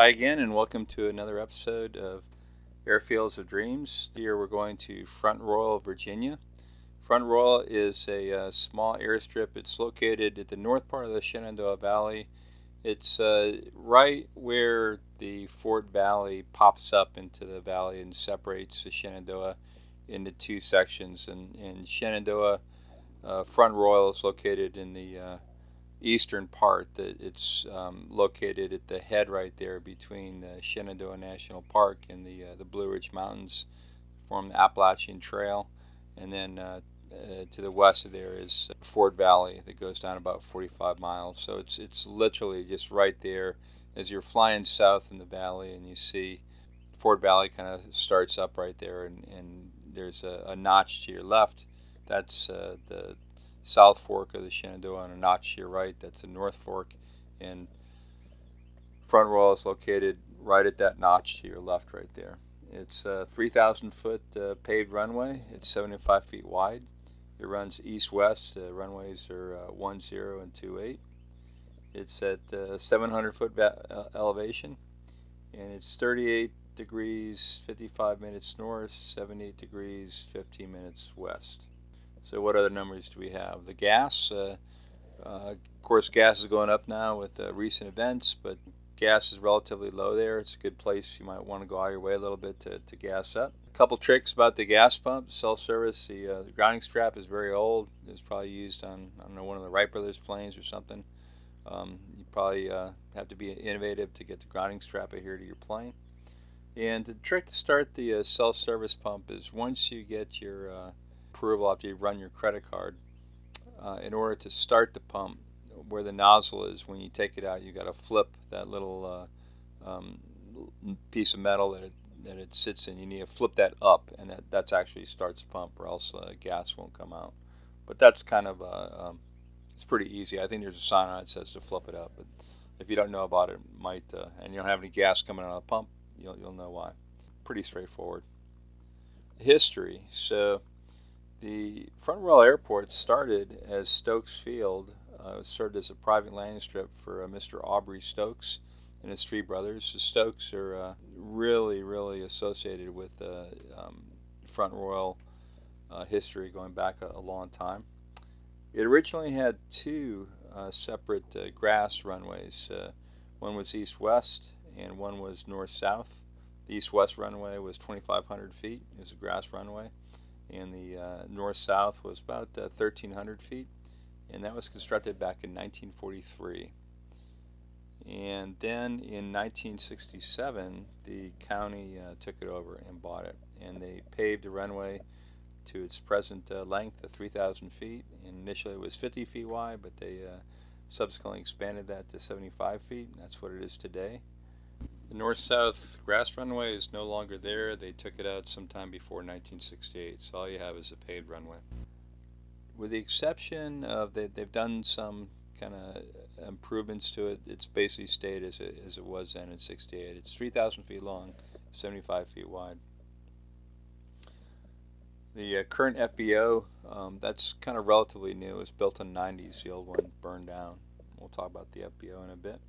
Hi again, and welcome to another episode of Airfields of Dreams. Here we're going to Front Royal, Virginia. Front Royal is a uh, small airstrip. It's located at the north part of the Shenandoah Valley. It's uh, right where the Fort Valley pops up into the valley and separates the Shenandoah into two sections. And, and Shenandoah uh, Front Royal is located in the uh, eastern part. That it's um, located at the head right there between the Shenandoah National Park and the uh, the Blue Ridge Mountains, form the Appalachian Trail, and then uh, uh, to the west of there is Fort Valley that goes down about 45 miles. So it's it's literally just right there as you're flying south in the valley, and you see Fort Valley kind of starts up right there, and, and there's a, a notch to your left. That's uh, the South Fork of the Shenandoah, and a notch to your right. That's the North Fork, and Front Royal is located right at that notch to your left, right there. It's a 3,000 foot uh, paved runway. It's 75 feet wide. It runs east-west. The runways are uh, 10 and 28. It's at uh, 700 foot va- elevation, and it's 38 degrees 55 minutes north, 78 degrees 15 minutes west. So what other numbers do we have? The gas, uh, uh, of course, gas is going up now with uh, recent events, but gas is relatively low there. It's a good place. You might want to go out your way a little bit to, to gas up. A couple tricks about the gas pump, self-service. The, uh, the grounding strap is very old. It's probably used on, I don't know, one of the Wright Brothers planes or something. Um, you probably uh, have to be innovative to get the grounding strap adhere to your plane. And the trick to start the uh, self-service pump is once you get your uh, approval after you run your credit card, uh, in order to start the pump, where the nozzle is, when you take it out, you got to flip that little uh, um, piece of metal that it that it sits in. You need to flip that up, and that that's actually starts the pump, or else uh, gas won't come out. But that's kind of uh, um, it's pretty easy. I think there's a sign on it that says to flip it up, but if you don't know about it, it might uh, and you don't have any gas coming out of the pump, you'll you'll know why. Pretty straightforward. History. So the Front Royal Airport started as Stokes Field. Uh, served as a private landing strip for uh, Mr. Aubrey Stokes and his three brothers. The Stokes are uh, really, really associated with uh, um, Front Royal uh, history going back a, a, long time. It originally had two uh, separate grass runways. one was east-west and one was north-south. The east-west runway was 2,500 feet. It was a grass runway and the uh, north south was about uh, 1,300 feet, and that was constructed back in 1943. And then in 1967, the county uh, took it over and bought it, and they paved the runway to its present uh, length of 3,000 feet. And initially, it was 50 feet wide, but they uh, subsequently expanded that to 75 feet, and that's what it is today. The north-south grass runway is no longer there. They took it out sometime before 1968, so all you have is a paved runway. With the exception of they, they've done some kind of improvements to it, it's basically stayed as it, as it was then in 68. It's 3,000 feet long, 75 feet wide. The uh, current FBO, um, that's kind of relatively new. It was built in the 90s. The old one burned down. We'll talk about the FBO in a bit.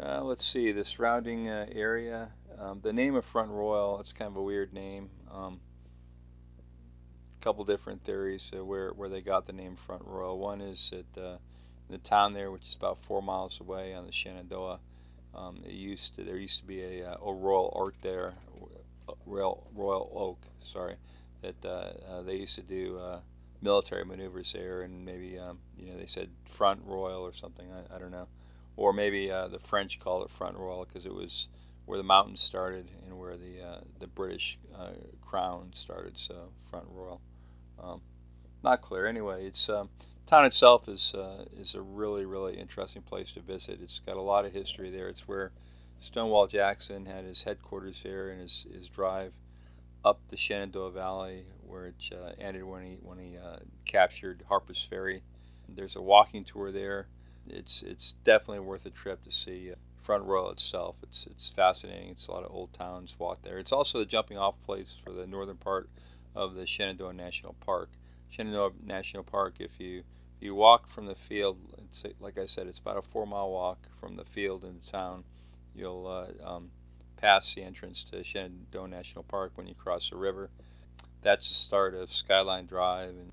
Uh, let's see, the surrounding uh, area. Um, the name of Front Royal, it's kind of a weird name. Um, a couple different theories uh, where, where they got the name Front Royal. One is that uh, the town there, which is about four miles away on the Shenandoah, um, it used to, there used to be a, uh, a royal oak there, royal, royal oak, sorry, that uh, they used to do military maneuvers there, and maybe um, you know they said Front Royal or something. I, I don't know or maybe uh, the French called it Front Royal because it was where the mountains started and where the uh, the British uh, crown started. So Front Royal, um, not clear. Anyway, it's um, town itself is uh, is a really really interesting place to visit. It's got a lot of history there. It's where Stonewall Jackson had his headquarters here and his, his drive up the Shenandoah Valley, where it uh, ended when he when he uh, captured Harpers Ferry. There's a walking tour there it's it's definitely worth a trip to see uh, Front Royal itself. It's it's fascinating. It's a lot of old towns walk there. It's also the jumping off place for the northern part of the Shenandoah National Park. Shenandoah National Park, if you you walk from the field, it's like I said, it's about a four mile walk from the field into town. you'll uh, um, pass the entrance to Shenandoah National Park when you cross the river. That's the start of Skyline Drive and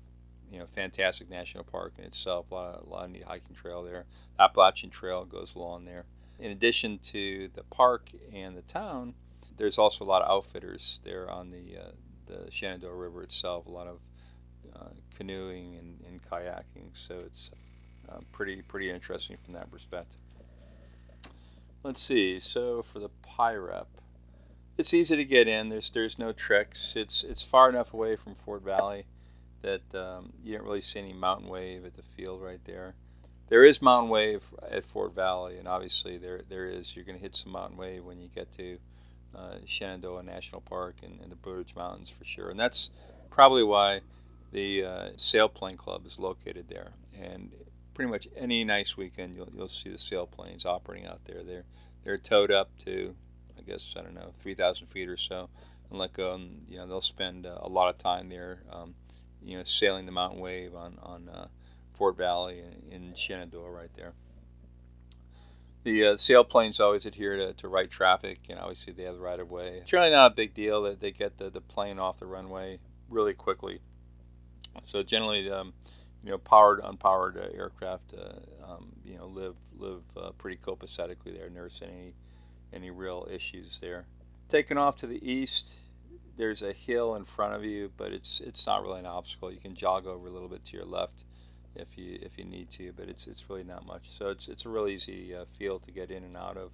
you know fantastic national park in itself. A lot of, a lot of neat hiking trail there. Appalachian Trail goes along there. In addition to the park and the town, there's also a lot of outfitters there on the uh, the Shenandoah River itself. A lot of uh, canoeing and, and, kayaking. So it's uh, pretty pretty interesting from that perspective. Let's see. So for the PIREP, it's easy to get in. There's there's no tricks. It's it's far enough away from Fort Valley that um, you don't really see any mountain wave at the field right there. There is mountain wave at Fort Valley, and obviously there there is. You're going to hit some mountain wave when you get to uh, Shenandoah National Park and, and, the Blue Ridge Mountains for sure. And that's probably why the uh, Sailplane Club is located there. And pretty much any nice weekend, you'll, you'll see the sailplanes operating out there. They're they're towed up to, I guess I don't know, 3,000 feet or so, and let go. And you know they'll spend uh, a lot of time there, um, you know, sailing the mountain wave on on uh, Fort Valley in, in Shenandoah right there. The uh, sailplanes always adhere to, to right traffic, and obviously they have the right of way. It's really not a big deal that they get the, the plane off the runway really quickly. So generally, um, you know, powered, unpowered uh, aircraft, uh, um, you know, live live uh, pretty copacetically there. Never seen any any real issues there. Taking off to the east, there's a hill in front of you, but it's it's not really an obstacle. You can jog over a little bit to your left if you if you need to, but it's it's really not much. So it's it's a really easy uh, field to get in and out of.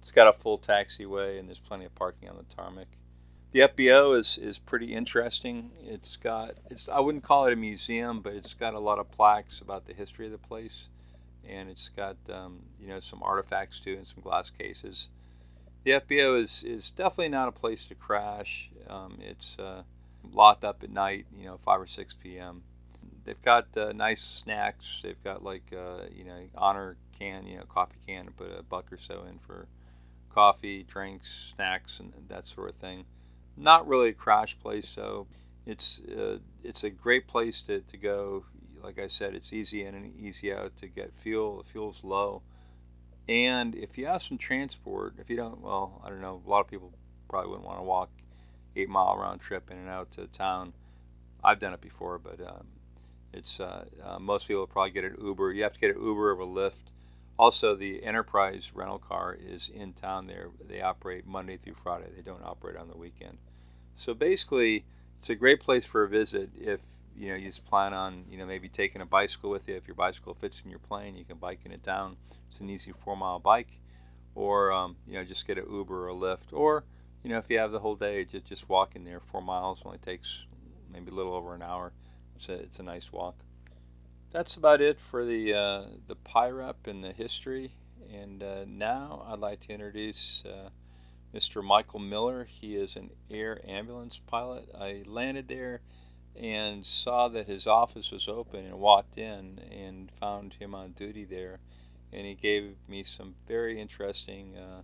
It's got a full taxiway and there's plenty of parking on the tarmac. The FBO is is pretty interesting. It's got it's I wouldn't call it a museum, but it's got a lot of plaques about the history of the place, and it's got um, you know some artifacts too and some glass cases. The FBO is is definitely not a place to crash. Um, it's uh, locked up at night, you know, five or six p.m they've got uh, nice snacks. They've got like uh, you know honor can, you know coffee can, to put a buck or so in for coffee, drinks, snacks, and that sort of thing. Not really a crash place, so it's uh, it's a great place to, to go. Like I said, it's easy in and easy out to get fuel. The fuel's low, and if you have some transport, if you don't, well, I don't know. A lot of people probably wouldn't want to walk eight mile round trip in and out to town. I've done it before, but um, it's uh, uh, most people will probably get an Uber. You have to get an Uber or a Lyft. Also, the Enterprise rental car is in town there. They operate Monday through Friday. They don't operate on the weekend. So basically, it's a great place for a visit if you know you just plan on you know maybe taking a bicycle with you. If your bicycle fits in your plane, you can bike in it down. It's an easy four mile bike, or um, you know just get an Uber or a Lyft, or you know if you have the whole day, just just walk in there. Four miles only takes maybe a little over an hour it's a, it's a nice walk. That's about it for the uh, the PIREP and the history. And uh, now I'd like to introduce uh, Mr. Michael Miller. He is an air ambulance pilot. I landed there and saw that his office was open and walked in and found him on duty there. And he gave me some very interesting uh,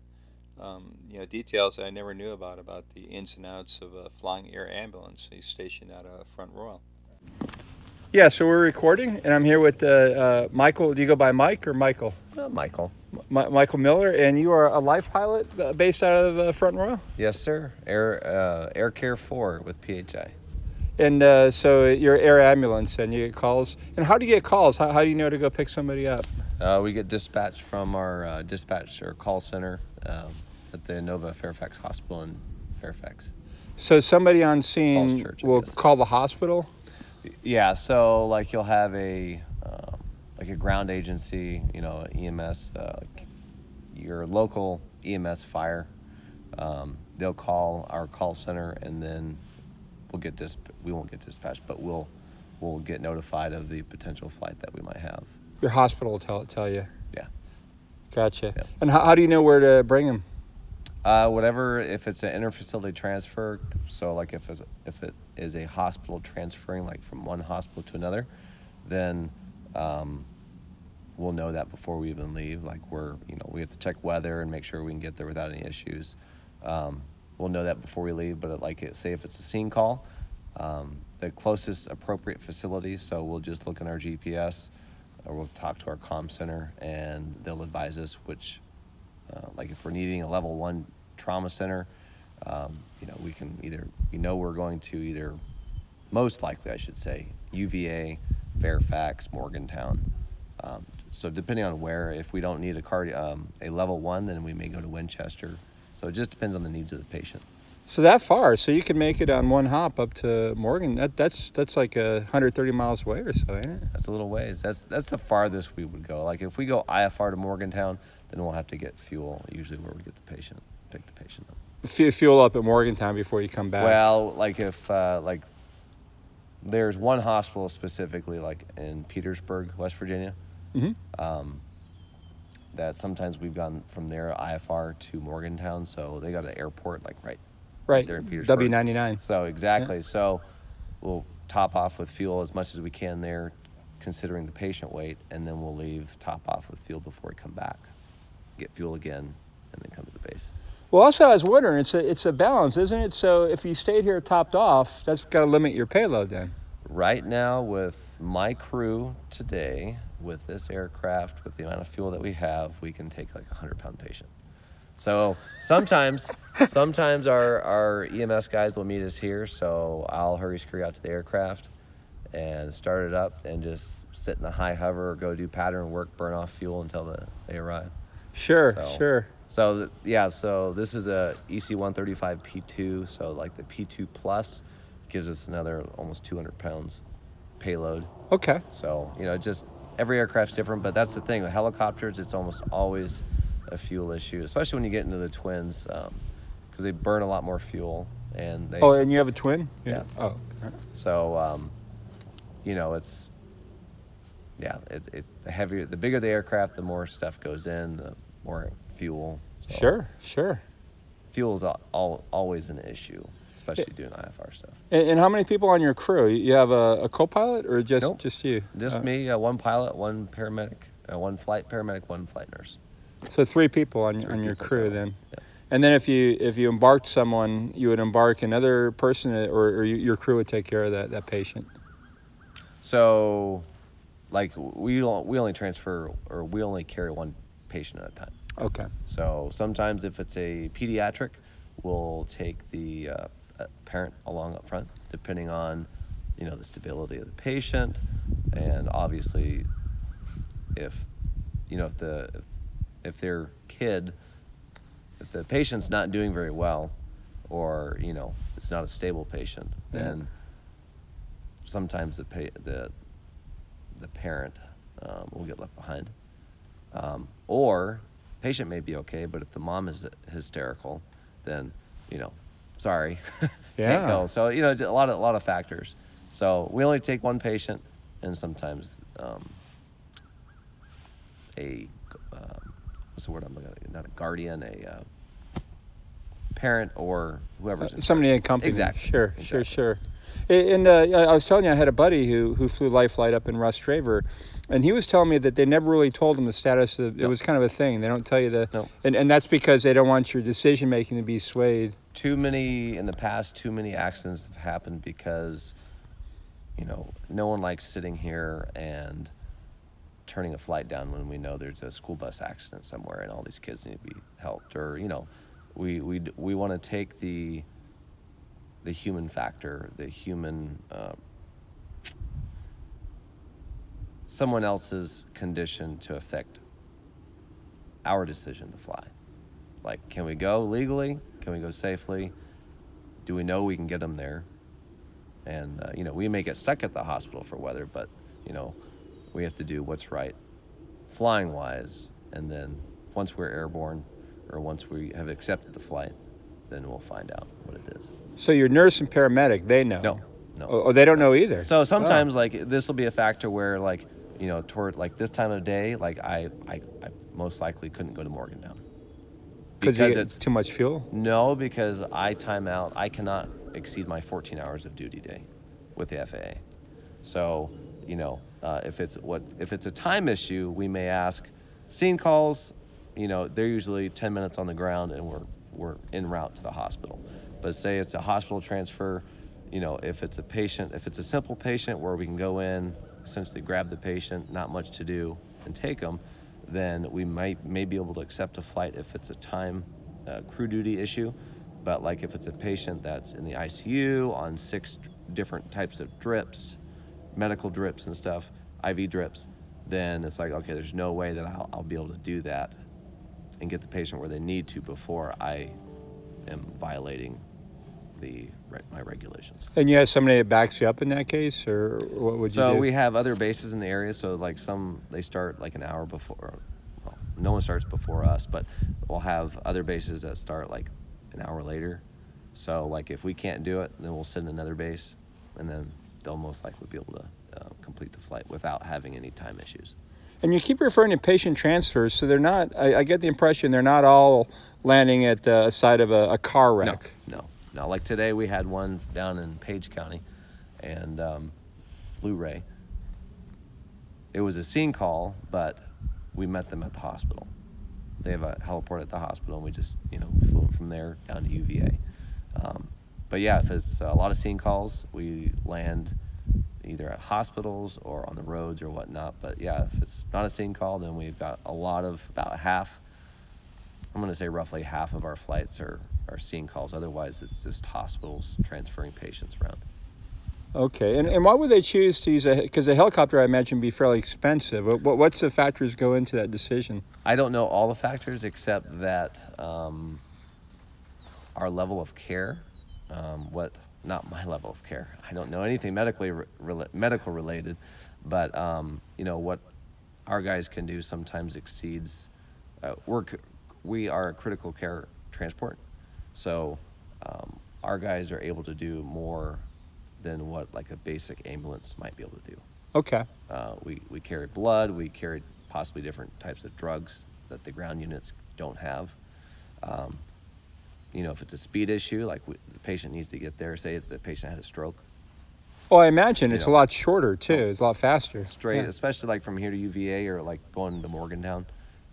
um, you know, details that I never knew about, about the ins and outs of a flying air ambulance. He's stationed out of Front Royal. Yeah, so we're recording, and I'm here with uh, uh, Michael. Do you go by Mike or Michael? Uh, Michael. M- Michael Miller, and you are a life pilot uh, based out of uh, Front Royal. Yes, sir. Air uh, Air Care Four with PHI. And so you're air ambulance, and you get calls. And how do you get calls? How, how do you know to go pick somebody up? we get dispatched from our dispatch or call center um, at the Inova Fairfax Hospital in Fairfax. So somebody on scene Church, will call the hospital yeah, so like you'll have a um, like a ground agency, you know, EMS, uh, your local EMS fire. Um, they'll call our call center, and then we'll get dis- we won't get dispatched, but we'll we'll get notified of the potential flight that we might have. Your hospital will tell tell you. Yeah. Gotcha. Yeah. And how, how do you know where to bring them? Uh, whatever, if it's an interfacility transfer, so like if it's, if it is a hospital transferring like from one hospital to another, then um, we'll know that before we even leave. Like we're, you know, we have to check weather and make sure we can get there without any issues. Um, we'll know that before we leave. But like, it, say if it's a scene call, um, the closest appropriate facility. So we'll just look in our GPS, or we'll talk to our comm center, and they'll advise us which uh, like if we're needing a level one trauma center, um, you know, we can either we know we're going to either most likely I should say UVA, Fairfax, Morgantown. Um, so depending on where, if we don't need a cardi- um, a level one, then we may go to Winchester. So it just depends on the needs of the patient. So that far, so you can make it on one hop up to Morgan. That that's that's like a 130 miles away or so, ain't it? That's a little ways. That's that's the farthest we would go. Like if we go IFR to Morgantown, then we'll have to get fuel. Usually where we get the patient, pick the patient up. F- fuel up at Morgantown before you come back. Well, like if uh, like there's one hospital specifically, like in Petersburg, West Virginia, hmm um, that sometimes we've gone from there IFR to Morgantown, so they got an airport like right. Right. there in Petersburg. W99. So exactly. So we'll top off with fuel as much as we can there, considering the patient weight, and then we'll leave top off with fuel before we come back, get fuel again, and then come to the base. Well, also I was wondering, it's a it's a balance, isn't it? So if you stayed here topped off, that's got to limit your payload then. Right now, with my crew today, with this aircraft, with the amount of fuel that we have, we can take like a hundred pound patient. So sometimes, sometimes our, our EMS guys will meet us here. So I'll hurry scurry out to the aircraft and start it up and just sit in a high hover or go do pattern work, burn off fuel until the, they arrive. Sure, So- sure. So th- yeah, so this is a EC 135 P2. So like the P2 plus gives us another almost 200 pounds payload. Okay. So, you know, just every aircraft's different, but that's the thing with helicopters, it's almost always a fuel issue, especially when you get into the twins, because they burn a lot more fuel. And they, Oh, and you have a twin? Yeah. Oh. all right. so, um, you know, it's, yeah, it, it, the heavier, the bigger the aircraft, the more stuff goes in, the more fuel. So Sure, sure. Fuel is al- al- always an issue, especially doing IFR stuff. And, and how many people on your crew? You have a, a co-pilot or just Nope. just you? Just Uh, me, uh, one pilot, one paramedic, uh, one flight paramedic, one flight nurse. So three people on Three on your people crew then. Yeah. And then if you if you embarked someone, you would embark another person, or, or you, your crew would take care of that that patient. So, like we don't, we only transfer or we only carry one patient at a time. Okay. So sometimes if it's a pediatric, we'll take the uh, uh, parent along up front, depending on you know the stability of the patient, and obviously if you know if the if, if their kid if the patient's not doing very well or you know it's not a stable patient Yeah. then sometimes the pa- the the parent um, will get left behind um, or patient may be okay but if the mom is hysterical then you know sorry Yeah. can't go so you know a lot of a lot of factors so we only take one patient and sometimes um, a um, what's the word I'm looking at? Not a guardian, a uh, parent or whoever's in Uh, Somebody in company. Exactly. Sure, sure, Exactly. sure. A- And uh, I was telling you, I had a buddy who, who flew Life Flight up in Russ Traver, and he was telling me that they never really told him the status of. It was kind of a thing. They don't tell you the. No. And, and that's because they don't want your decision making to be swayed. Too many in the past. Too many accidents have happened because you know no one likes sitting here and turning a flight down when we know there's a school bus accident somewhere and all these kids need to be helped or you know we we we want to take the the human factor the human uh, someone else's condition to affect our decision to fly. Like can we go legally? Can we go safely? Do we know we can get them there? And uh, you know we may get stuck at the hospital for weather but you know we have to do what's right flying wise and then once we're airborne or once we have accepted the flight then we'll find out what it is So your nurse and paramedic, they know. no no Oh, oh, they don't know either. so oh. sometimes like this will be a factor where like you know toward like this time of day like i i, I most likely couldn't go to morgantown because it's too much fuel. No, because I time out. I cannot exceed my 14 hours of duty day with the FAA. So, you know, uh, if it's what if it's a time issue, we may ask. Scene calls, you know, they're usually 10 minutes on the ground, and we're we're en route to the hospital. But say it's a hospital transfer, you know, if it's a patient, if it's a simple patient where we can go in, essentially grab the patient, not much to do, and take them, then we might may be able to accept a flight if it's a time uh, crew duty issue. But like if it's a patient that's in the ICU on six different types of drips, medical drips and stuff, IV drips, then it's like okay, there's no way that I'll, I'll be able to do that and get the patient where they need to before I am violating the my regulations. And you have somebody that backs you up in that case, or what would you So do? we have other bases in the area. So like some they start like an hour before. Well, no one starts before us, but we'll have other bases that start like an hour later. So like if we can't do it, then we'll send another base, and then they'll most likely be able to uh, complete the flight without having any time issues. And you keep referring to patient transfers, so they're not. I, I get the impression they're not all landing at the side of a, a car wreck. No, no. Like today, we had one down in Page County, and um, Luray. It was a scene call, but we met them at the hospital. They have a heliport at the hospital, and we just you know flew them from there down to UVA. Um, but yeah, if it's a lot of scene calls, we land either at hospitals or on the roads or whatnot. But yeah, if it's not a scene call, then we've got a lot of about half I'm going to say roughly half of our flights are, are scene calls. Otherwise, it's just hospitals transferring patients around. Okay, and, and why would they choose to use a? Because a helicopter, I imagine, would be fairly expensive. What, what- what's the factors go into that decision? I don't know all the factors except that um, our level of care, um, what not my level of care. I don't know anything medically re- medical related, but um, you know what our guys can do sometimes exceeds. Uh, we're we are a critical care transport, so um, our guys are able to do more than what like a basic ambulance might be able to do. Okay, Uh, we, we carry blood, we carry possibly different types of drugs that the ground units don't have. Um, you know, if it's a speed issue, like we, the patient needs to get there, say the patient had a stroke, well, I imagine it's Yeah. a lot shorter too. It's a lot faster. straight, Yeah. especially like from here to UVA or like going to Morgantown,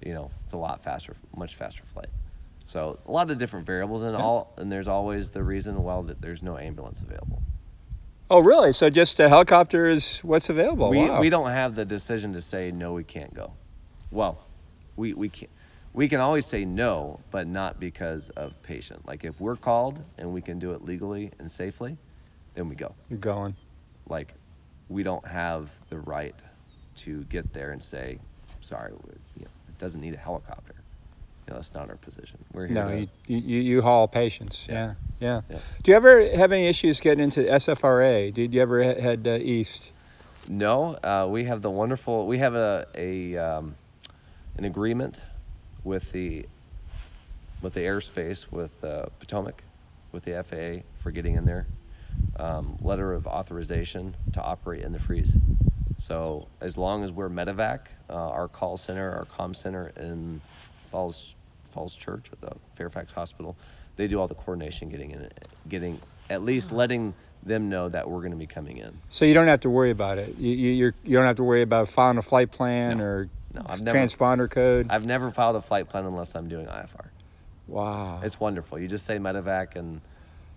you know, it's a lot faster, much faster flight. So a lot of different variables, and Yeah. all, and there's always the reason well that there's no ambulance available. Oh, really? So just a helicopter is what's available? we, wow. we don't have the decision to say no we can't go well we, we can we can always say no but not because of patient like if we're called and we can do it legally and safely then we go You're going. like we don't have the right to get there and say sorry you know, it doesn't need a helicopter you know that's not our position we're here No, to, you, you, you haul patients. Yeah. Yeah. yeah. Do you ever have any issues getting into SFRA? Did you ever head uh, east? No, uh, we have the wonderful. We have a a um, an agreement with the with the airspace with uh, Potomac, with the FAA for getting in there. Um, letter of authorization to operate in the freeze. So as long as we're medevac, uh, our call center, our comm center in Falls Falls Church at the Fairfax Hospital, they do all the coordination, getting in, getting at least letting them know that we're going to be coming in. So you don't have to worry about it. You, you, you're, you don't have to worry about filing a flight plan No. or No, I've never- transponder code. I've never filed a flight plan unless I'm doing IFR. wow. It's wonderful. You just say medevac, and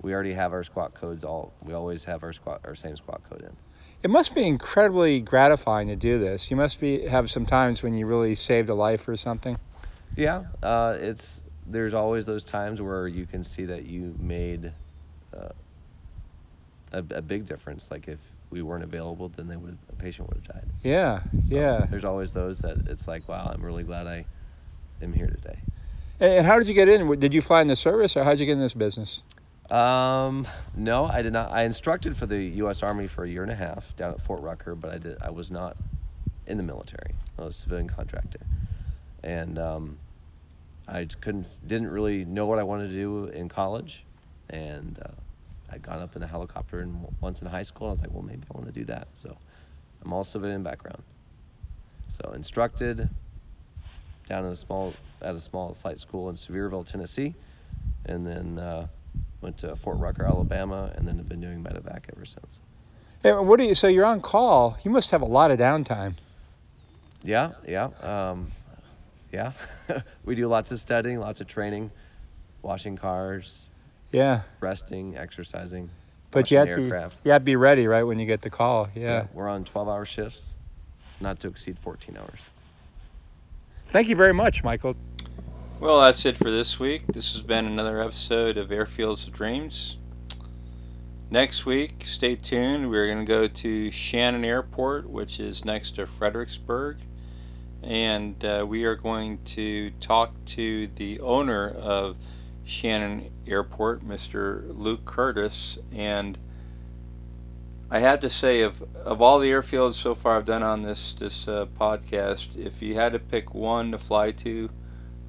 we already have our squawk codes. All we always have our squawk, our same squawk code in. It must be incredibly gratifying to do this. You must be have some times when you really saved a life or something. Yeah, uh, it's there's always those times where you can see that you made uh, a, a big difference. Like if we weren't available, then they would a patient would have died. Yeah, So yeah. There's always those that it's like, wow, I'm really glad I am here today. And, how did you get in? Did you fly in the service, or how did you get in this business? Um, no, I did not. I instructed for the U.S. Army for a year and a half down at Fort Rucker, but I did. I was not in the military. I was a civilian contractor, and um, I couldn't, didn't really know what I wanted to do in college, and uh, I'd gone up in a helicopter and once in high school. I was like, well, maybe I want to do that. So, I'm all civilian background. So instructed down in a small at a small flight school in Sevierville, Tennessee, and then uh, went to Fort Rucker, Alabama, and then have been doing medevac ever since. Hey, what do you? So you're on call. You must have a lot of downtime. Yeah, yeah, um, yeah. we do lots of studying, lots of training, washing cars, Yeah, resting, exercising, but you watching have to be, you have to be ready right when you get the call. Yeah. we're on 12-hour shifts, not to exceed 14 hours. thank you very much, Michael. Well, that's it for this week. This has been another episode of Airfields of Dreams. Next week, stay tuned. We're going to go to Shannon Airport, which is next to Fredericksburg. And uh, we are going to talk to the owner of Shannon Airport, Mr. Luke Curtis. And I have to say, of, of all the airfields so far I've done on this, this uh, podcast, if you had to pick one to fly to,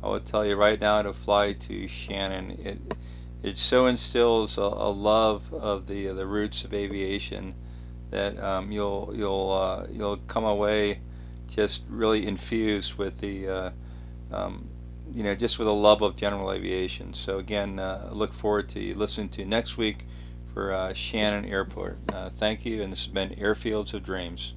I would tell you right now to fly to Shannon. It, it so instills a, a love of the the roots of aviation that um, you'll you'll uh, you'll come away just really infused with the uh, um, you know just with a love of general aviation. So again, uh, look forward to listening to next week for uh, Shannon Airport. Uh, thank you, and this has been Airfields of Dreams.